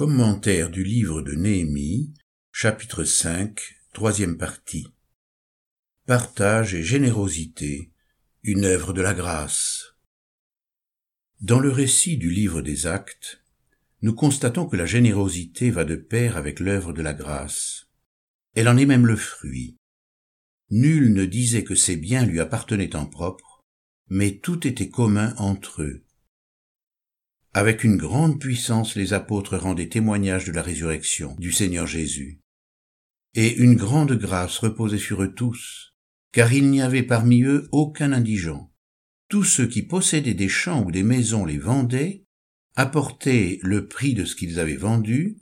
Commentaire du livre de Néhémie, chapitre 5, troisième partie. Partage et générosité, une œuvre de la grâce. Dans le récit du livre des actes, nous constatons que la générosité va de pair avec l'œuvre de la grâce. Elle en est même le fruit. Nul ne disait que ses biens lui appartenaient en propre, mais tout était commun entre eux. Avec une grande puissance, les apôtres rendaient témoignage de la résurrection du Seigneur Jésus. Et une grande grâce reposait sur eux tous, car il n'y avait parmi eux aucun indigent. Tous ceux qui possédaient des champs ou des maisons les vendaient, apportaient le prix de ce qu'ils avaient vendu,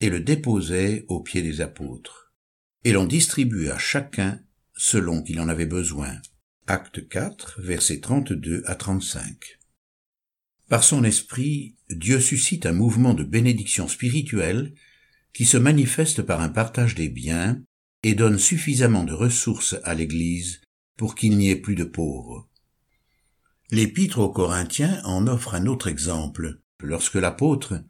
et le déposaient aux pieds des apôtres. Et l'on distribuait à chacun selon qu'il en avait besoin. Acte 4, versets 32 à 35. Par son esprit, Dieu suscite un mouvement de bénédiction spirituelle qui se manifeste par un partage des biens et donne suffisamment de ressources à l'Église pour qu'il n'y ait plus de pauvres. L'épître aux Corinthiens en offre un autre exemple, lorsque l'apôtre,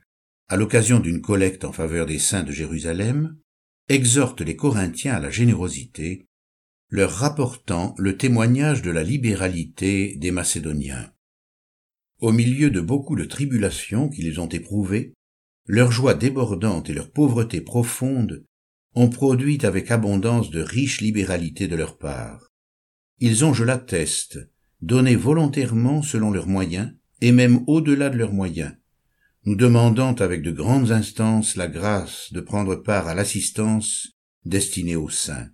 à l'occasion d'une collecte en faveur des saints de Jérusalem, exhorte les Corinthiens à la générosité, leur rapportant le témoignage de la libéralité des Macédoniens. Au milieu de beaucoup de tribulations qui les ont éprouvées, leur joie débordante et leur pauvreté profonde ont produit avec abondance de riches libéralités de leur part. Ils ont, je l'atteste, donné volontairement selon leurs moyens, et même au-delà de leurs moyens, nous demandant avec de grandes instances la grâce de prendre part à l'assistance destinée aux saints.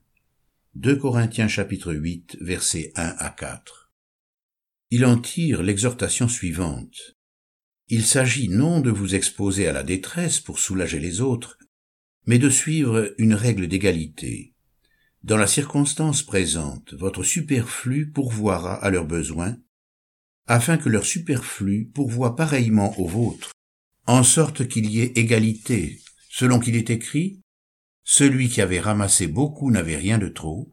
2 Corinthiens chapitre 8 versets 1 à 4 il en tire l'exhortation suivante. Il s'agit non de vous exposer à la détresse pour soulager les autres, mais de suivre une règle d'égalité. Dans la circonstance présente, votre superflu pourvoira à leurs besoins, afin que leur superflu pourvoie pareillement au vôtre, en sorte qu'il y ait égalité, selon qu'il est écrit, celui qui avait ramassé beaucoup n'avait rien de trop,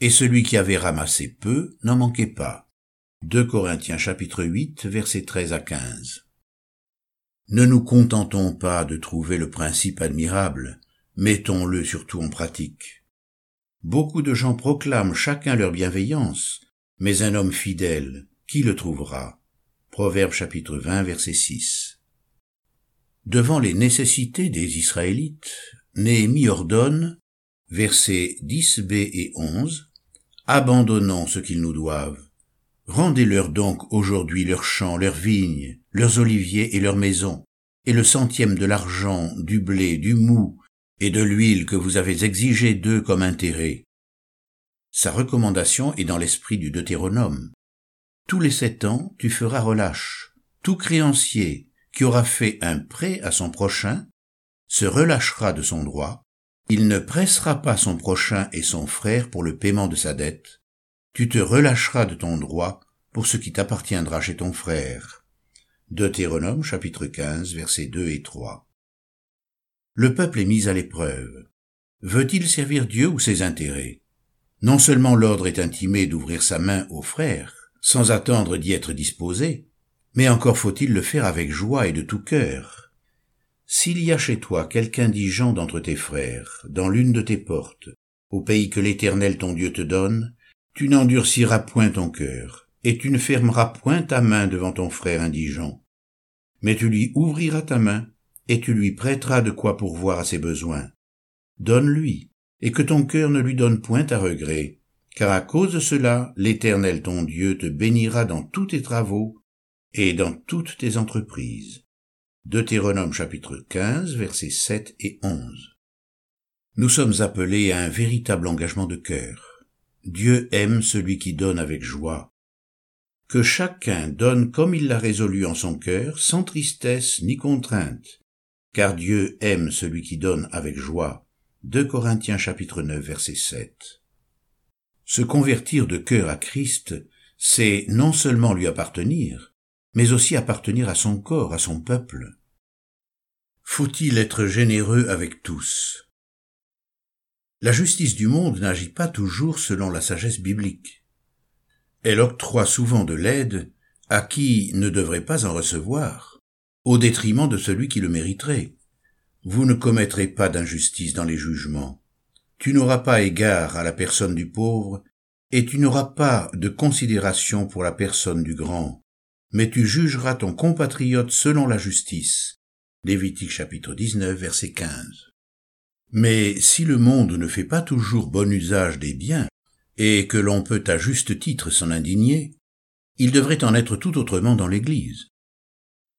et celui qui avait ramassé peu n'en manquait pas. 2 Corinthiens chapitre 8 versets 13 à 15. Ne nous contentons pas de trouver le principe admirable, mettons-le surtout en pratique. Beaucoup de gens proclament chacun leur bienveillance, mais un homme fidèle, qui le trouvera? Proverbe chapitre 20 verset 6. Devant les nécessités des Israélites, Néhémie ordonne, versets 10b et 11, abandonnons ce qu'ils nous doivent, Rendez-leur donc aujourd'hui leurs champs, leurs vignes, leurs oliviers et leurs maisons, et le centième de l'argent, du blé, du mou et de l'huile que vous avez exigé d'eux comme intérêt. Sa recommandation est dans l'esprit du Deutéronome. Tous les sept ans, tu feras relâche. Tout créancier qui aura fait un prêt à son prochain se relâchera de son droit, il ne pressera pas son prochain et son frère pour le paiement de sa dette, tu te relâcheras de ton droit pour ce qui t'appartiendra chez ton frère. Deutéronome chapitre 15 versets 2 et 3. Le peuple est mis à l'épreuve. Veut-il servir Dieu ou ses intérêts? Non seulement l'ordre est intimé d'ouvrir sa main aux frères, sans attendre d'y être disposé, mais encore faut-il le faire avec joie et de tout cœur. S'il y a chez toi quelque indigent d'entre tes frères, dans l'une de tes portes, au pays que l'Éternel ton Dieu te donne, tu n'endurciras point ton cœur, et tu ne fermeras point ta main devant ton frère indigent, mais tu lui ouvriras ta main, et tu lui prêteras de quoi pourvoir à ses besoins. Donne-lui, et que ton cœur ne lui donne point à regret, car à cause de cela l'Éternel ton Dieu te bénira dans tous tes travaux et dans toutes tes entreprises. Deutéronome chapitre 15 versets 7 et 11. Nous sommes appelés à un véritable engagement de cœur. Dieu aime celui qui donne avec joie. Que chacun donne comme il l'a résolu en son cœur, sans tristesse ni contrainte, car Dieu aime celui qui donne avec joie. 2 Corinthiens chapitre 9 verset 7. Se convertir de cœur à Christ, c'est non seulement lui appartenir, mais aussi appartenir à son corps, à son peuple. Faut-il être généreux avec tous? La justice du monde n'agit pas toujours selon la sagesse biblique. Elle octroie souvent de l'aide à qui ne devrait pas en recevoir, au détriment de celui qui le mériterait. vous ne commettrez pas d'injustice dans les jugements. Tu n'auras pas égard à la personne du pauvre, et tu n'auras pas de considération pour la personne du grand, mais tu jugeras ton compatriote selon la justice. Lévitique chapitre 19 verset 15. Mais si le monde ne fait pas toujours bon usage des biens, et que l'on peut à juste titre s'en indigner, il devrait en être tout autrement dans l'Église.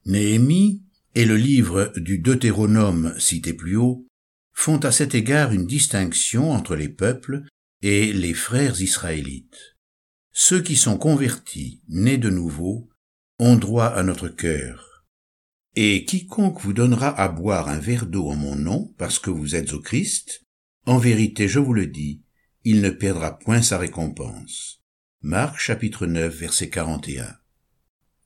Néhémie et le livre du Deutéronome cité plus haut font à cet égard une distinction entre les peuples et les frères israélites. Ceux qui sont convertis, nés de nouveau, ont droit à notre cœur. Et quiconque vous donnera à boire un verre d'eau en mon nom, parce que vous êtes au Christ, en vérité je vous le dis, il ne perdra point sa récompense. Marc chapitre 9 verset 41.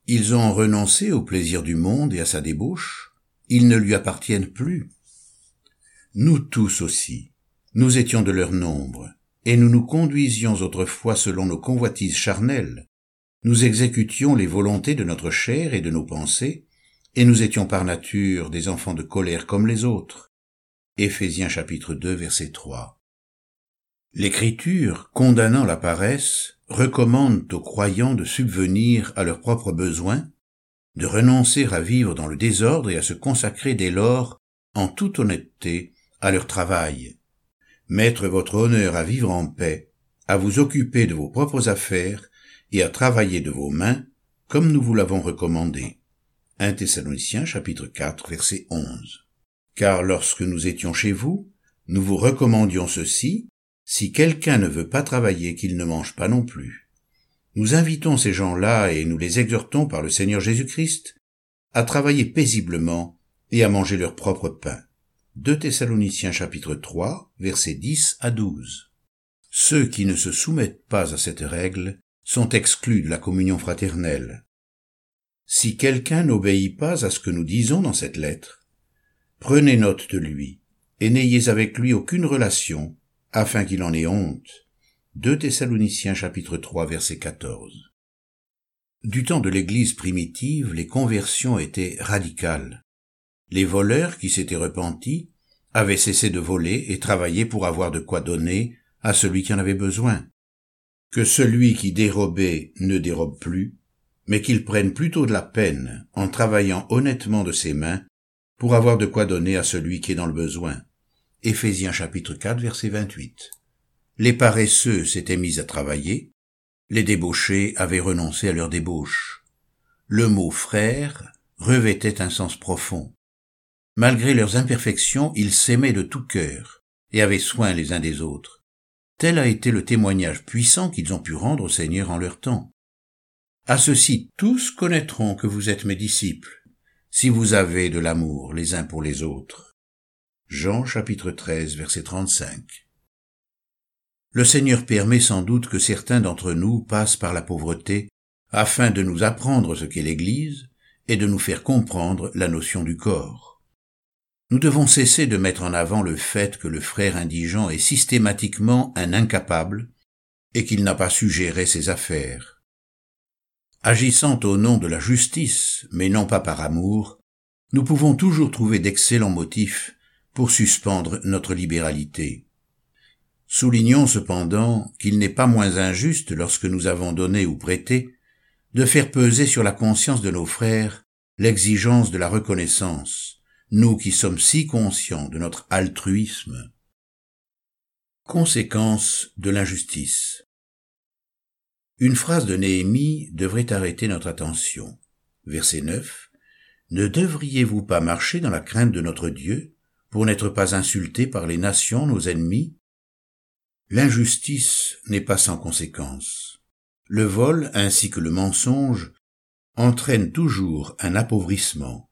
Ils ont renoncé au plaisir du monde et à sa débauche, ils ne lui appartiennent plus. Nous tous aussi, nous étions de leur nombre, et nous nous conduisions autrefois selon nos convoitises charnelles. Nous exécutions les volontés de notre chair et de nos pensées, et nous étions par nature des enfants de colère comme les autres. Éphésiens chapitre 2 verset 3. L'Écriture, condamnant la paresse, recommande aux croyants de subvenir à leurs propres besoins, de renoncer à vivre dans le désordre et à se consacrer dès lors, en toute honnêteté, à leur travail. Mettre votre honneur à vivre en paix, à vous occuper de vos propres affaires et à travailler de vos mains, comme nous vous l'avons recommandé. 1 Thessaloniciens chapitre 4 verset 11. Car lorsque nous étions chez vous, nous vous recommandions ceci, si quelqu'un ne veut pas travailler, qu'il ne mange pas non plus. Nous invitons ces gens-là et nous les exhortons par le Seigneur Jésus-Christ à travailler paisiblement et à manger leur propre pain. 2 Thessaloniciens chapitre 3 versets 10 à 12. Ceux qui ne se soumettent pas à cette règle sont exclus de la communion fraternelle. Si quelqu'un n'obéit pas à ce que nous disons dans cette lettre, prenez note de lui et n'ayez avec lui aucune relation afin qu'il en ait honte. 2 Thessaloniciens chapitre 3 verset 14. Du temps de l'Église primitive, les conversions étaient radicales. Les voleurs qui s'étaient repentis avaient cessé de voler et travaillaient pour avoir de quoi donner à celui qui en avait besoin. Que celui qui dérobait ne dérobe plus, mais qu'il prenne plutôt de la peine en travaillant honnêtement de ses mains pour avoir de quoi donner à celui qui est dans le besoin. Éphésiens chapitre 4 verset 28. Les paresseux s'étaient mis à travailler, les débauchés avaient renoncé à leur débauche. Le mot frère revêtait un sens profond. Malgré leurs imperfections, ils s'aimaient de tout cœur et avaient soin les uns des autres. Tel a été le témoignage puissant qu'ils ont pu rendre au Seigneur en leur temps. À ceci tous connaîtront que vous êtes mes disciples, si vous avez de l'amour les uns pour les autres. Jean chapitre 13 verset 35. Le Seigneur permet sans doute que certains d'entre nous passent par la pauvreté afin de nous apprendre ce qu'est l'Église et de nous faire comprendre la notion du corps. Nous devons cesser de mettre en avant le fait que le frère indigent est systématiquement un incapable et qu'il n'a pas su gérer ses affaires. Agissant au nom de la justice, mais non pas par amour, nous pouvons toujours trouver d'excellents motifs pour suspendre notre libéralité. Soulignons cependant qu'il n'est pas moins injuste lorsque nous avons donné ou prêté de faire peser sur la conscience de nos frères l'exigence de la reconnaissance, nous qui sommes si conscients de notre altruisme. Conséquence de l'injustice. Une phrase de Néhémie devrait arrêter notre attention. Verset 9. Ne devriez-vous pas marcher dans la crainte de notre Dieu pour n'être pas insultés par les nations, nos ennemis? L'injustice n'est pas sans conséquence. Le vol ainsi que le mensonge entraînent toujours un appauvrissement.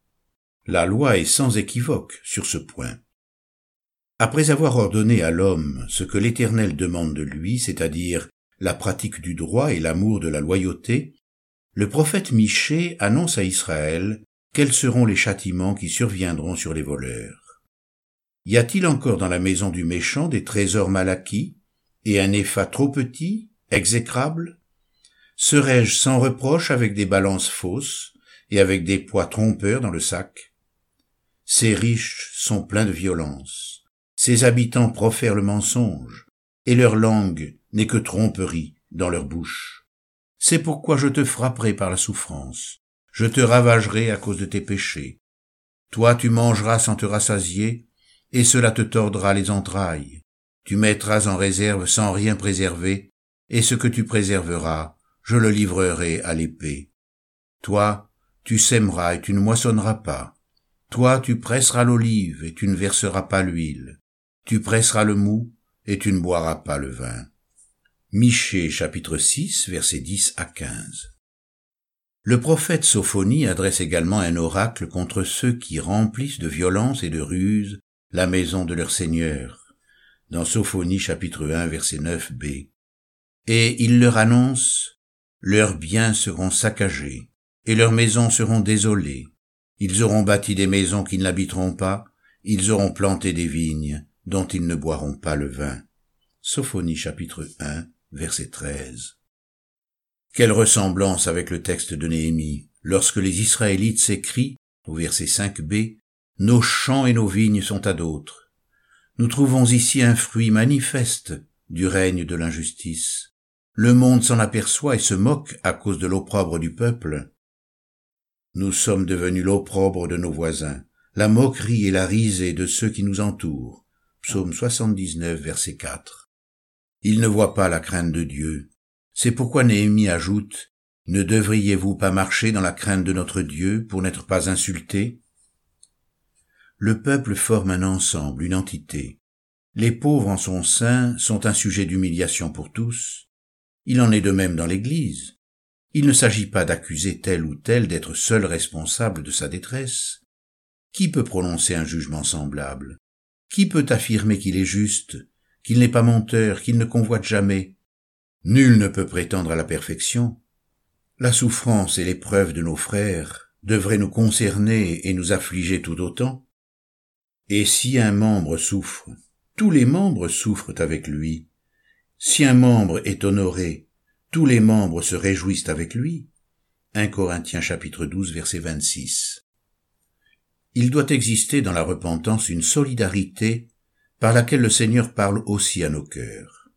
La loi est sans équivoque sur ce point. Après avoir ordonné à l'homme ce que l'Éternel demande de lui, c'est-à-dire la pratique du droit et l'amour de la loyauté, le prophète Michée annonce à Israël quels seront les châtiments qui surviendront sur les voleurs. Y a-t-il encore dans la maison du méchant des trésors mal acquis, et un épha trop petit, exécrable? Serais-je sans reproche avec des balances fausses, et avec des poids trompeurs dans le sac? Ces riches sont pleins de violence. Ses habitants profèrent le mensonge, et leur langue n'est que tromperie dans leur bouche. C'est pourquoi je te frapperai par la souffrance, je te ravagerai à cause de tes péchés. Toi tu mangeras sans te rassasier, et cela te tordra les entrailles. Tu mettras en réserve sans rien préserver, et ce que tu préserveras, je le livrerai à l'épée. Toi, tu sèmeras et tu ne moissonneras pas. Toi, tu presseras l'olive et tu ne verseras pas l'huile. Tu presseras le mou et tu ne boiras pas le vin. Michée chapitre 6 versets 10 à 15. Le prophète Sophonie adresse également un oracle contre ceux qui remplissent de violence et de ruse la maison de leur Seigneur, dans Sophonie chapitre 1 verset 9b. Et il leur annonce, leurs biens seront saccagés, et leurs maisons seront désolées. Ils auront bâti des maisons qui ne l'habiteront pas, ils auront planté des vignes dont ils ne boiront pas le vin. Sophonie chapitre 1 verset 13. Quelle ressemblance avec le texte de Néhémie, lorsque les Israélites s'écrient, au verset 5b, Nos champs et nos vignes sont à d'autres. Nous trouvons ici un fruit manifeste du règne de l'injustice. Le monde s'en aperçoit et se moque à cause de l'opprobre du peuple. Nous sommes devenus l'opprobre de nos voisins, la moquerie et la risée de ceux qui nous entourent. Psaume 79, verset 4. Ils ne voient pas la crainte de Dieu. C'est pourquoi Néhémie ajoute, Ne devriez-vous pas marcher dans la crainte de notre Dieu pour n'être pas insultés Le peuple forme un ensemble, une entité. Les pauvres en son sein sont un sujet d'humiliation pour tous. Il en est de même dans l'Église. Il ne s'agit pas d'accuser tel ou tel d'être seul responsable de sa détresse. Qui peut prononcer un jugement semblable? Qui peut affirmer qu'il est juste, qu'il n'est pas menteur, qu'il ne convoite jamais Nul ne peut prétendre à la perfection. La souffrance et l'épreuve de nos frères devraient nous concerner et nous affliger tout autant. Et si un membre souffre, tous les membres souffrent avec lui. Si un membre est honoré, tous les membres se réjouissent avec lui. 1 Corinthiens chapitre 12 verset 26. Il doit exister dans la repentance une solidarité par laquelle le Seigneur parle aussi à nos cœurs.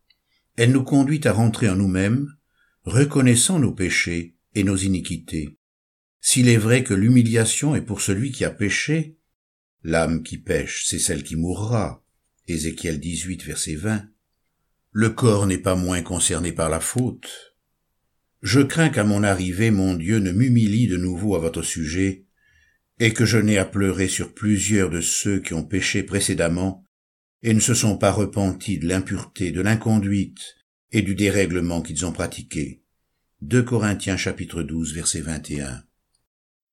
Elle nous conduit à rentrer en nous-mêmes, reconnaissant nos péchés et nos iniquités. S'il est vrai que l'humiliation est pour celui qui a péché, l'âme qui pêche, c'est celle qui mourra. Ézéchiel 18 verset 20. Le corps n'est pas moins concerné par la faute. Je crains qu'à mon arrivée mon Dieu ne m'humilie de nouveau à votre sujet, et que je n'ai à pleurer sur plusieurs de ceux qui ont péché précédemment et ne se sont pas repentis de l'impureté, de l'inconduite et du dérèglement qu'ils ont pratiqué. 2 Corinthiens chapitre 12 verset 21.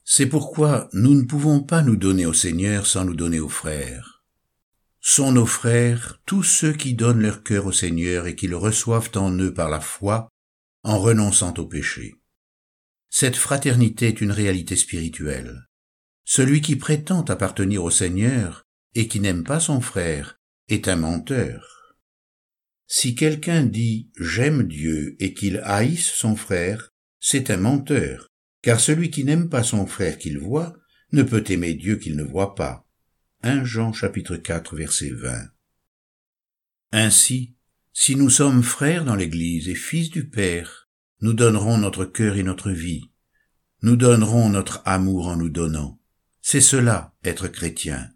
C'est pourquoi nous ne pouvons pas nous donner au Seigneur sans nous donner aux frères sont nos frères tous ceux qui donnent leur cœur au Seigneur et qui le reçoivent en eux par la foi, en renonçant au péché. Cette fraternité est une réalité spirituelle. Celui qui prétend appartenir au Seigneur et qui n'aime pas son frère est un menteur. Si quelqu'un dit j'aime Dieu et qu'il haïsse son frère, c'est un menteur, car celui qui n'aime pas son frère qu'il voit ne peut aimer Dieu qu'il ne voit pas. 1 Jean chapitre 4 verset 20. Ainsi, si nous sommes frères dans l'Église et fils du Père, nous donnerons notre cœur et notre vie. Nous donnerons notre amour en nous donnant. C'est cela, être chrétien.